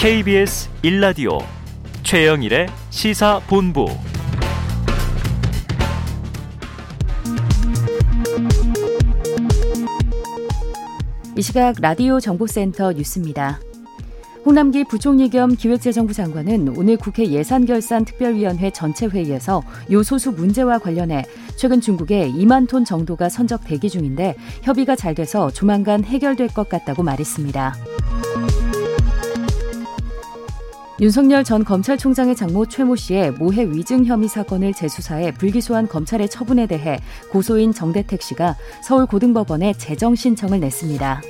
KBS 1라디오 최영일의 시사본부 이 시각 라디오 정보센터 뉴스입니다. 홍남기 부총리 겸 기획재정부 장관은 오늘 국회 예산결산특별위원회 전체 회의에서 요소수 문제와 관련해 최근 중국에 2만 톤 정도가 선적 대기 중인데 협의가 잘 돼서 조만간 해결될 것 같다고 말했습니다. 윤석열 전 검찰총장의 장모 최모 씨의 모해 위증 혐의 사건을 재수사해 불기소한 검찰의 처분에 대해 고소인 정대택 씨가 서울고등법원에 재정 신청을 냈습니다.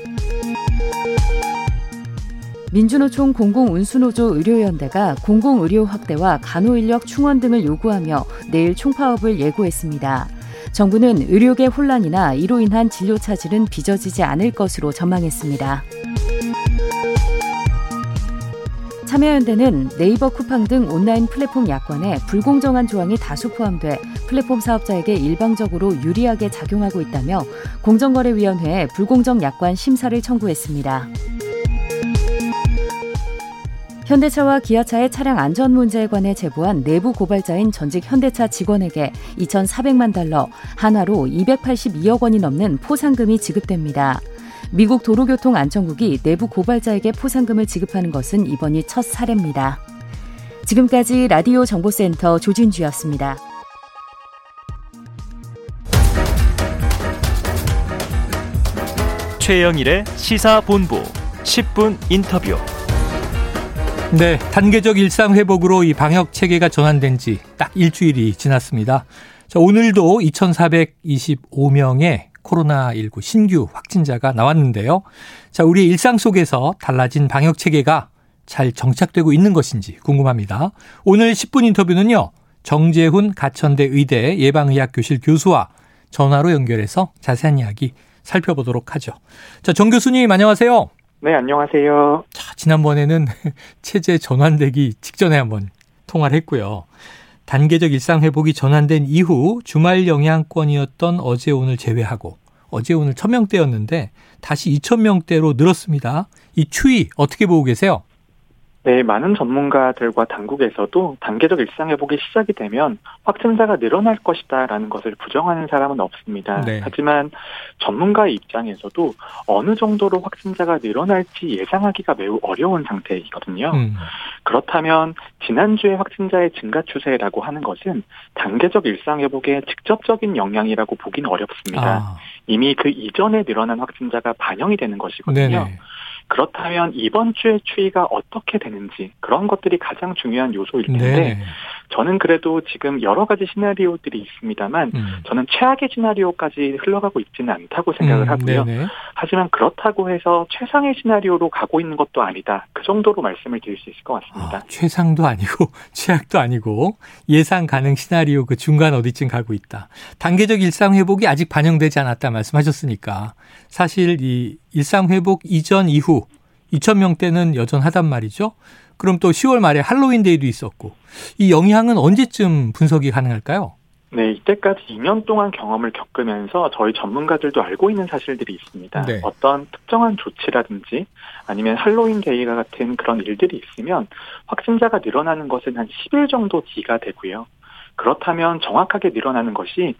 민주노총 공공운수노조 의료연대가 공공의료 확대와 간호인력 충원 등을 요구하며 내일 총파업을 예고했습니다. 정부는 의료계 혼란이나 이로 인한 진료 차질은 빚어지지 않을 것으로 전망했습니다. 참여연대는 네이버 쿠팡 등 온라인 플랫폼 약관에 불공정한 조항이 다수 포함돼 플랫폼 사업자에게 일방적으로 유리하게 작용하고 있다며 공정거래위원회에 불공정 약관 심사를 청구했습니다. 현대차와 기아차의 차량 안전 문제에 관해 제보한 내부 고발자인 전직 현대차 직원에게 2,400만 달러, 한화로 282억 원이 넘는 포상금이 지급됩니다. 미국 도로교통안전국이 내부 고발자에게 포상금을 지급하는 것은 이번이 첫 사례입니다. 지금까지 라디오 정보센터 조진주였습니다. 최영일의 시사본부 10분 인터뷰. 네, 단계적 일상 회복으로 이 방역 체계가 전환된 지 딱 일주일이 지났습니다. 자, 오늘도 2,425명의 코로나19 신규 확진자가 나왔는데요. 자, 우리의 일상 속에서 달라진 방역 체계가 잘 정착되고 있는 것인지 궁금합니다. 오늘 10분 인터뷰는요. 정재훈 가천대 의대 예방의학교실 교수와 전화로 연결해서 자세한 이야기 살펴보도록 하죠. 자, 정 교수님 안녕하세요. 네, 안녕하세요. 자, 지난번에는 체제 전환되기 직전에 한번 통화를 했고요. 단계적 일상 회복이 전환된 이후 주말 영향권이었던 어제 오늘 제외하고 어제 오늘 1000명대였는데 다시 2000명대로 늘었습니다. 이 추이 어떻게 보고 계세요? 네, 많은 전문가들과 당국에서도 단계적 일상 회복이 시작이 되면 확진자가 늘어날 것이다라는 것을 부정하는 사람은 없습니다. 네. 하지만 전문가의 입장에서도 어느 정도로 확진자가 늘어날지 예상하기가 매우 어려운 상태이거든요. 음. 그렇다면 지난주에 확진자의 증가 추세라고 하는 것은 단계적 일상 회복에 직접적인 영향이라고 보기는 어렵습니다. 아. 이미 그 이전에 늘어난 확진자가 반영이 되는 것이거든요. 네네. 그렇다면 이번 주의 추이가 어떻게 되는지 그런 것들이 가장 중요한 요소일 텐데 네. 저는 그래도 지금 여러 가지 시나리오들이 있습니다만 음. 저는 최악의 시나리오까지 흘러가고 있지는 않다고 생각을 음, 하고요. 네네. 하지만 그렇다고 해서 최상의 시나리오로 가고 있는 것도 아니다. 그 정도로 말씀을 드릴 수 있을 것 같습니다. 아, 최상도 아니고 최악도 아니고 예상 가능 시나리오 그 중간 어디쯤 가고 있다. 단계적 일상 회복이 아직 반영되지 않았다 말씀하셨으니까 사실 이 일상 회복 이전 이후 2,000명대는 여전하단 말이죠. 그럼 또 10월 말에 할로윈 데이도 있었고 이 영향은 언제쯤 분석이 가능할까요? 네, 이때까지 2년 동안 경험을 겪으면서 저희 전문가들도 알고 있는 사실들이 있습니다. 네. 어떤 특정한 조치라든지 아니면 할로윈 데이가 같은 그런 일들이 있으면 확진자가 늘어나는 것은 한 10일 정도 뒤가 되고요. 그렇다면 정확하게 늘어나는 것이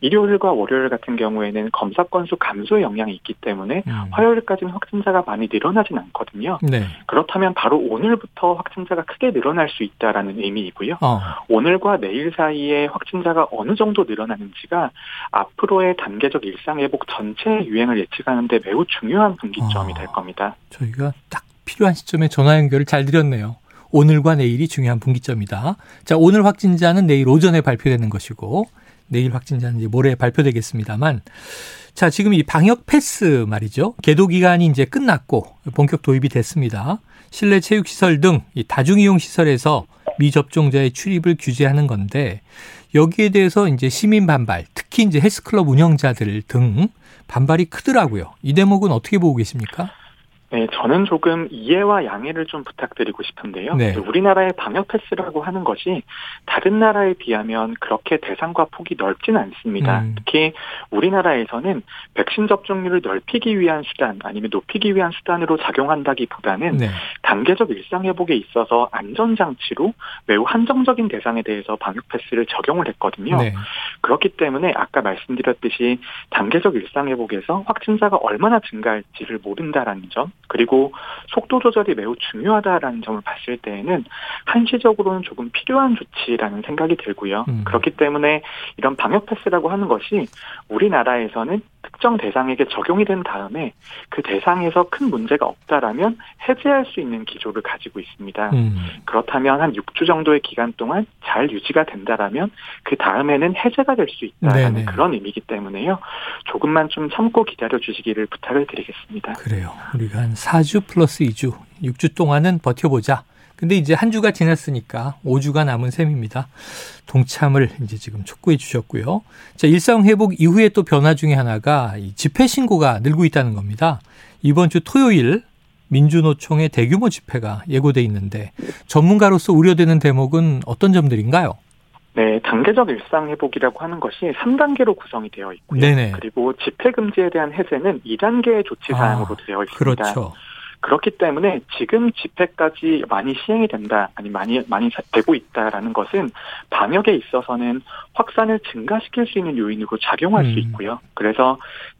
일요일과 월요일 같은 경우에는 검사 건수 감소의 영향이 있기 때문에 음. 화요일까지는 확진자가 많이 늘어나진 않거든요. 네. 그렇다면 바로 오늘부터 확진자가 크게 늘어날 수 있다라는 의미이고요. 어. 오늘과 내일 사이에 확진자가 어느 정도 늘어나는지가 앞으로의 단계적 일상 회복 전체 유행을 예측하는데 매우 중요한 분기점이 어. 될 겁니다. 저희가 딱 필요한 시점에 전화 연결을 잘 드렸네요. 오늘과 내일이 중요한 분기점이다. 자, 오늘 확진자는 내일 오전에 발표되는 것이고 내일 확진자는 이제 모레 발표되겠습니다만 자, 지금 이 방역 패스 말이죠. 계도 기간이 이제 끝났고 본격 도입이 됐습니다. 실내 체육 시설 등 이 다중 이용 시설에서 미접종자의 출입을 규제하는 건데 여기에 대해서 이제 시민 반발, 특히 이제 헬스클럽 운영자들 등 반발이 크더라고요. 이 대목은 어떻게 보고 계십니까? 네, 저는 조금 이해와 양해를 좀 부탁드리고 싶은데요. 네. 우리나라의 방역 패스라고 하는 것이 다른 나라에 비하면 그렇게 대상과 폭이 넓진 않습니다. 음. 특히 우리나라에서는 백신 접종률을 넓히기 위한 수단 아니면 높이기 위한 수단으로 작용한다기보다는 네. 단계적 일상 회복에 있어서 안전 장치로 매우 한정적인 대상에 대해서 방역 패스를 적용을 했거든요. 네. 그렇기 때문에 아까 말씀드렸듯이 단계적 일상 회복에서 확진자가 얼마나 증가할지를 모른다라는 점 그리고 속도 조절이 매우 중요하다라는 점을 봤을 때에는 한시적으로는 조금 필요한 조치라는 생각이 들고요. 음. 그렇기 때문에 이런 방역 패스라고 하는 것이 우리나라에서는 특정 대상에게 적용이 된 다음에 그 대상에서 큰 문제가 없다라면 해제할 수 있는 기조를 가지고 있습니다. 음. 그렇다면 한 6주 정도의 기간 동안 잘 유지가 된다라면 그 다음에는 해제가 될 수 있다라는 네네. 그런 의미이기 때문에요. 조금만 좀 참고 기다려 주시기를 부탁을 드리겠습니다. 그래요. 우리가 한 4주 플러스 2주, 6주 동안은 버텨보자. 근데 이제 한 주가 지났으니까 5주가 남은 셈입니다. 동참을 이제 지금 촉구해 주셨고요. 자, 일상 회복 이후에 또 변화 중에 하나가 이 집회 신고가 늘고 있다는 겁니다. 이번 주 토요일 민주노총의 대규모 집회가 예고돼 있는데 전문가로서 우려되는 대목은 어떤 점들인가요? 네, 단계적 일상 회복이라고 하는 것이 3단계로 구성이 되어 있고요. 네네. 그리고 집회 금지에 대한 해제는 2단계의 조치 사항으로 아, 되어 있습니다. 그렇죠. 그렇기 때문에 지금 집회까지 많이 시행이 된다, 아니 많이 많이 되고 있다라는 것은 방역에 있어서는 확산을 증가시킬 수 있는 요인으로 작용할 음. 수 있고요. 그래서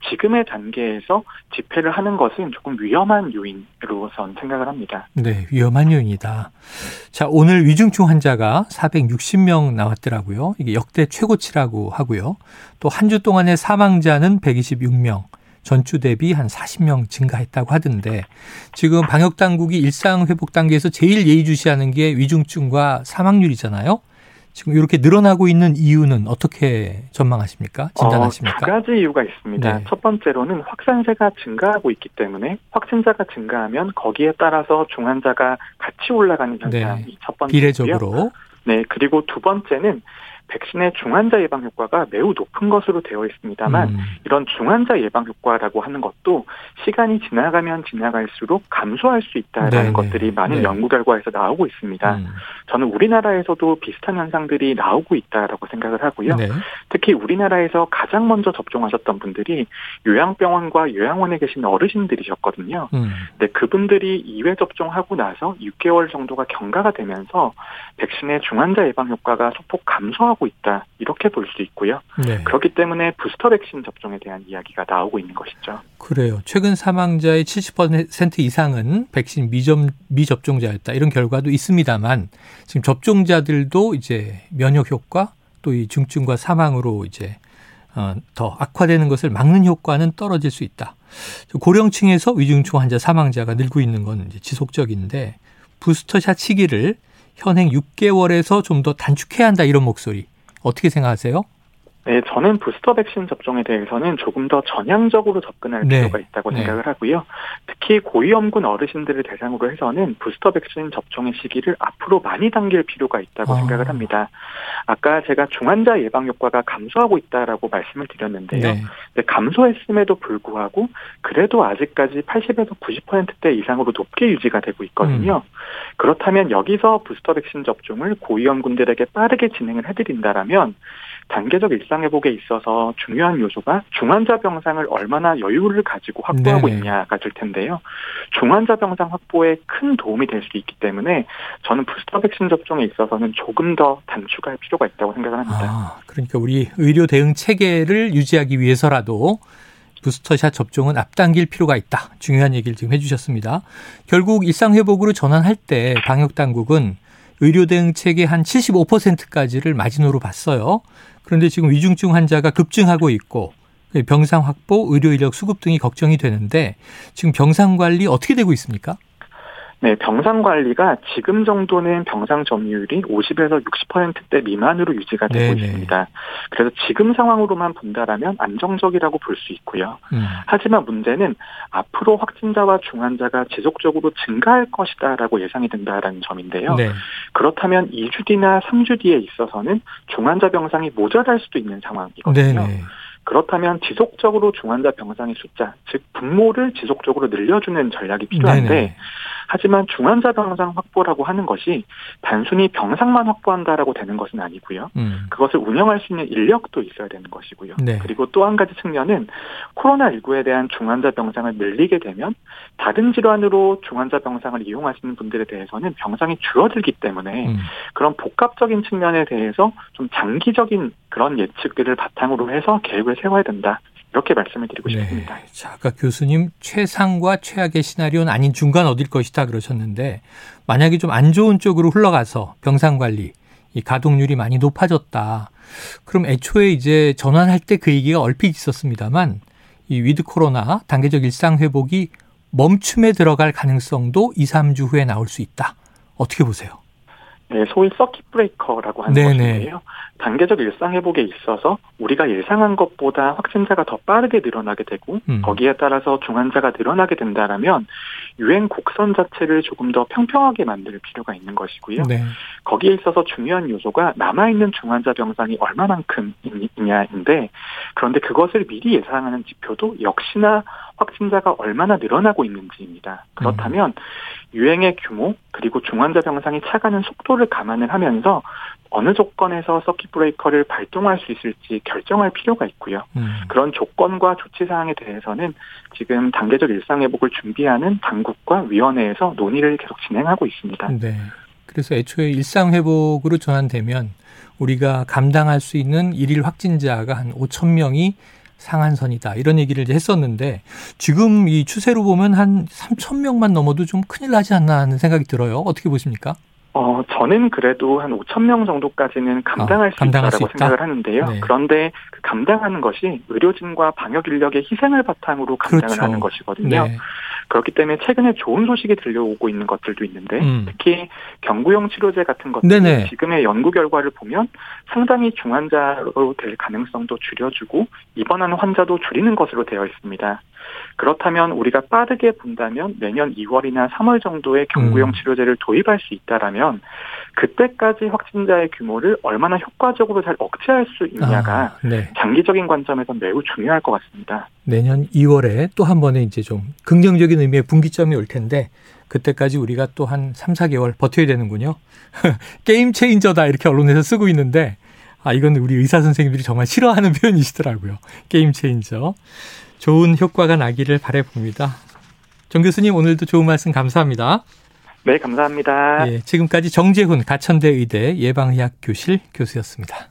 지금의 단계에서 집회를 하는 것은 조금 위험한 요인으로 선 생각을 합니다. 네, 위험한 요인이다. 자, 오늘 위중증 환자가 460명 나왔더라고요. 이게 역대 최고치라고 하고요. 또 한 주 동안의 사망자는 126명. 전주 대비 한 40명 증가했다고 하던데 지금 방역 당국이 일상 회복 단계에서 제일 예의주시하는 게 위중증과 사망률이잖아요. 지금 이렇게 늘어나고 있는 이유는 어떻게 전망하십니까? 진단하십니까? 어, 두 가지 이유가 있습니다. 네. 첫 번째로는 확산세가 증가하고 있기 때문에 확진자가 증가하면 거기에 따라서 중환자가 같이 올라가는 현상이 네. 첫 번째고요. 비례적으로. 네, 그리고 두 번째는 백신의 중환자 예방 효과가 매우 높은 것으로 되어 있습니다만 음. 이런 중환자 예방 효과라고 하는 것도 시간이 지나가면 지나갈수록 감소할 수 있다라는 네네. 것들이 많은 네. 연구 결과에서 나오고 있습니다. 음. 저는 우리나라에서도 비슷한 현상들이 나오고 있다라고 생각을 하고요. 네. 특히 우리나라에서 가장 먼저 접종하셨던 분들이 요양병원과 요양원에 계신 어르신들이셨거든요. 음. 근데 그분들이 2회 접종하고 나서 6개월 정도가 경과가 되면서 백신의 중환자 예방 효과가 소폭 감소하고 하고 있다 이렇게 볼 수 있고요. 네. 그렇기 때문에 부스터 백신 접종에 대한 이야기가 나오고 있는 것이죠. 그래요. 최근 사망자의 70% 이상은 백신 미점 미접종자였다 이런 결과도 있습니다만 지금 접종자들도 이제 면역 효과 또 이 중증과 사망으로 이제 어, 더 악화되는 것을 막는 효과는 떨어질 수 있다. 고령층에서 위중증 환자 사망자가 늘고 있는 건 지속적인데 부스터샷 시기를 현행 6개월에서 좀 더 단축해야 한다 이런 목소리 어떻게 생각하세요? 네, 저는 부스터 백신 접종에 대해서는 조금 더 전향적으로 접근할 네. 필요가 있다고 네. 생각을 하고요. 특히 고위험군 어르신들을 대상으로 해서는 부스터 백신 접종의 시기를 앞으로 많이 당길 필요가 있다고 아. 생각을 합니다. 아까 제가 중환자 예방 효과가 감소하고 있다라고 말씀을 드렸는데요. 네. 네, 감소했음에도 불구하고 그래도 아직까지 80에서 90%대 이상으로 높게 유지가 되고 있거든요. 음. 그렇다면 여기서 부스터 백신 접종을 고위험군들에게 빠르게 진행을 해드린다라면 단계적 일상 회복에 있어서 중요한 요소가 중환자 병상을 얼마나 여유를 가지고 확보하고 네네. 있냐가 될 텐데요. 중환자 병상 확보에 큰 도움이 될 수 있기 때문에 저는 부스터 백신 접종에 있어서는 조금 더 단축할 필요가 있다고 생각을 합니다. 아, 그러니까 우리 의료 대응 체계를 유지하기 위해서라도 부스터샷 접종은 앞당길 필요가 있다. 중요한 얘기를 지금 해주셨습니다. 결국 일상 회복으로 전환할 때 방역 당국은 의료 대응 체계 한 75%까지를 마지노로 봤어요. 그런데 지금 위중증 환자가 급증하고 있고 병상 확보, 의료 인력 수급 등이 걱정이 되는데 지금 병상 관리 어떻게 되고 있습니까? 네, 병상 관리가 지금 정도는 병상 점유율이 50에서 60%대 미만으로 유지가 되고 네네. 있습니다. 그래서 지금 상황으로만 본다라면 안정적이라고 볼 수 있고요. 음. 하지만 문제는 앞으로 확진자와 중환자가 지속적으로 증가할 것이다라고 예상이 된다라는 점인데요. 네. 그렇다면 2주 뒤나 3주 뒤에 있어서는 중환자 병상이 모자랄 수도 있는 상황이거든요. 네네. 그렇다면 지속적으로 중환자 병상의 숫자, 즉 분모를 지속적으로 늘려주는 전략이 필요한데 네네. 하지만 중환자 병상 확보라고 하는 것이 단순히 병상만 확보한다라고 되는 것은 아니고요. 음. 그것을 운영할 수 있는 인력도 있어야 되는 것이고요. 네. 그리고 또 한 가지 측면은 코로나19에 대한 중환자 병상을 늘리게 되면 다른 질환으로 중환자 병상을 이용하시는 분들에 대해서는 병상이 줄어들기 때문에 음. 그런 복합적인 측면에 대해서 좀 장기적인 그런 예측들을 바탕으로 해서 계획을 세워야 된다. 이렇게 말씀을 드리고 네. 싶습니다. 자, 아까 교수님 최상과 최악의 시나리오는 아닌 중간 어딜 것이다 그러셨는데 만약에 좀 안 좋은 쪽으로 흘러가서 병상 관리, 이 가동률이 많이 높아졌다. 그럼 애초에 이제 전환할 때 그 얘기가 얼핏 있었습니다만 이 위드 코로나 단계적 일상 회복이 멈춤에 들어갈 가능성도 2, 3주 후에 나올 수 있다. 어떻게 보세요? 네, 소위 서킷 브레이커라고 하는 네네. 것인데요. 단계적 일상 회복에 있어서 우리가 예상한 것보다 확진자가 더 빠르게 늘어나게 되고 음. 거기에 따라서 중환자가 늘어나게 된다라면 유행 곡선 자체를 조금 더 평평하게 만들 필요가 있는 것이고요. 네. 거기에 있어서 중요한 요소가 남아 있는 중환자 병상이 얼마만큼 있냐인데 그런데 그것을 미리 예상하는 지표도 역시나 확진자가 얼마나 늘어나고 있는지입니다. 그렇다면 음. 유행의 규모 그리고 중환자 병상이 차가는 속도를 감안을 하면서 어느 조건에서 서킷 브레이커를 발동할 수 있을지 결정할 필요가 있고요. 음. 그런 조건과 조치 사항에 대해서는 지금 단계적 일상 회복을 준비하는 당국과 위원회에서 논의를 계속 진행하고 있습니다. 네. 그래서 애초에 일상 회복으로 전환되면 우리가 감당할 수 있는 일일 확진자가 한 5천 명이 상한선이다. 이런 얘기를 했었는데 지금 이 추세로 보면 한 3천 명만 넘어도 좀 큰일 나지 않나 하는 생각이 들어요. 어떻게 보십니까? 어, 저는 그래도 한 5천 명 정도까지는 감당할 어, 수 있다라고 수 있다? 생각을 하는데요. 네. 그런데 그 감당하는 것이 의료진과 방역 인력의 희생을 바탕으로 감당을 그렇죠. 하는 것이거든요. 네. 그렇기 때문에 최근에 좋은 소식이 들려오고 있는 것들도 있는데 음. 특히 경구용 치료제 같은 것들. 지금의 연구 결과를 보면 상당히 중환자로 될 가능성도 줄여주고 입원하는 환자도 줄이는 것으로 되어 있습니다. 그렇다면 우리가 빠르게 본다면 내년 2월이나 3월 정도에 경구용 음. 치료제를 도입할 수 있다라면 그때까지 확진자의 규모를 얼마나 효과적으로 잘 억제할 수 있냐가 아, 네. 장기적인 관점에서 매우 중요할 것 같습니다. 내년 2월에 또 한 번에 이제 좀 긍정적인 의미의 분기점이 올 텐데 그때까지 우리가 또 한 3, 4개월 버텨야 되는군요. 게임 체인저다 이렇게 언론에서 쓰고 있는데 아 이건 우리 의사 선생님들이 정말 싫어하는 표현이시더라고요. 게임 체인저. 좋은 효과가 나기를 바래 봅니다. 정 교수님 오늘도 좋은 말씀 감사합니다. 네, 감사합니다. 예, 지금까지 정재훈 가천대 의대 예방의학 교실 교수였습니다.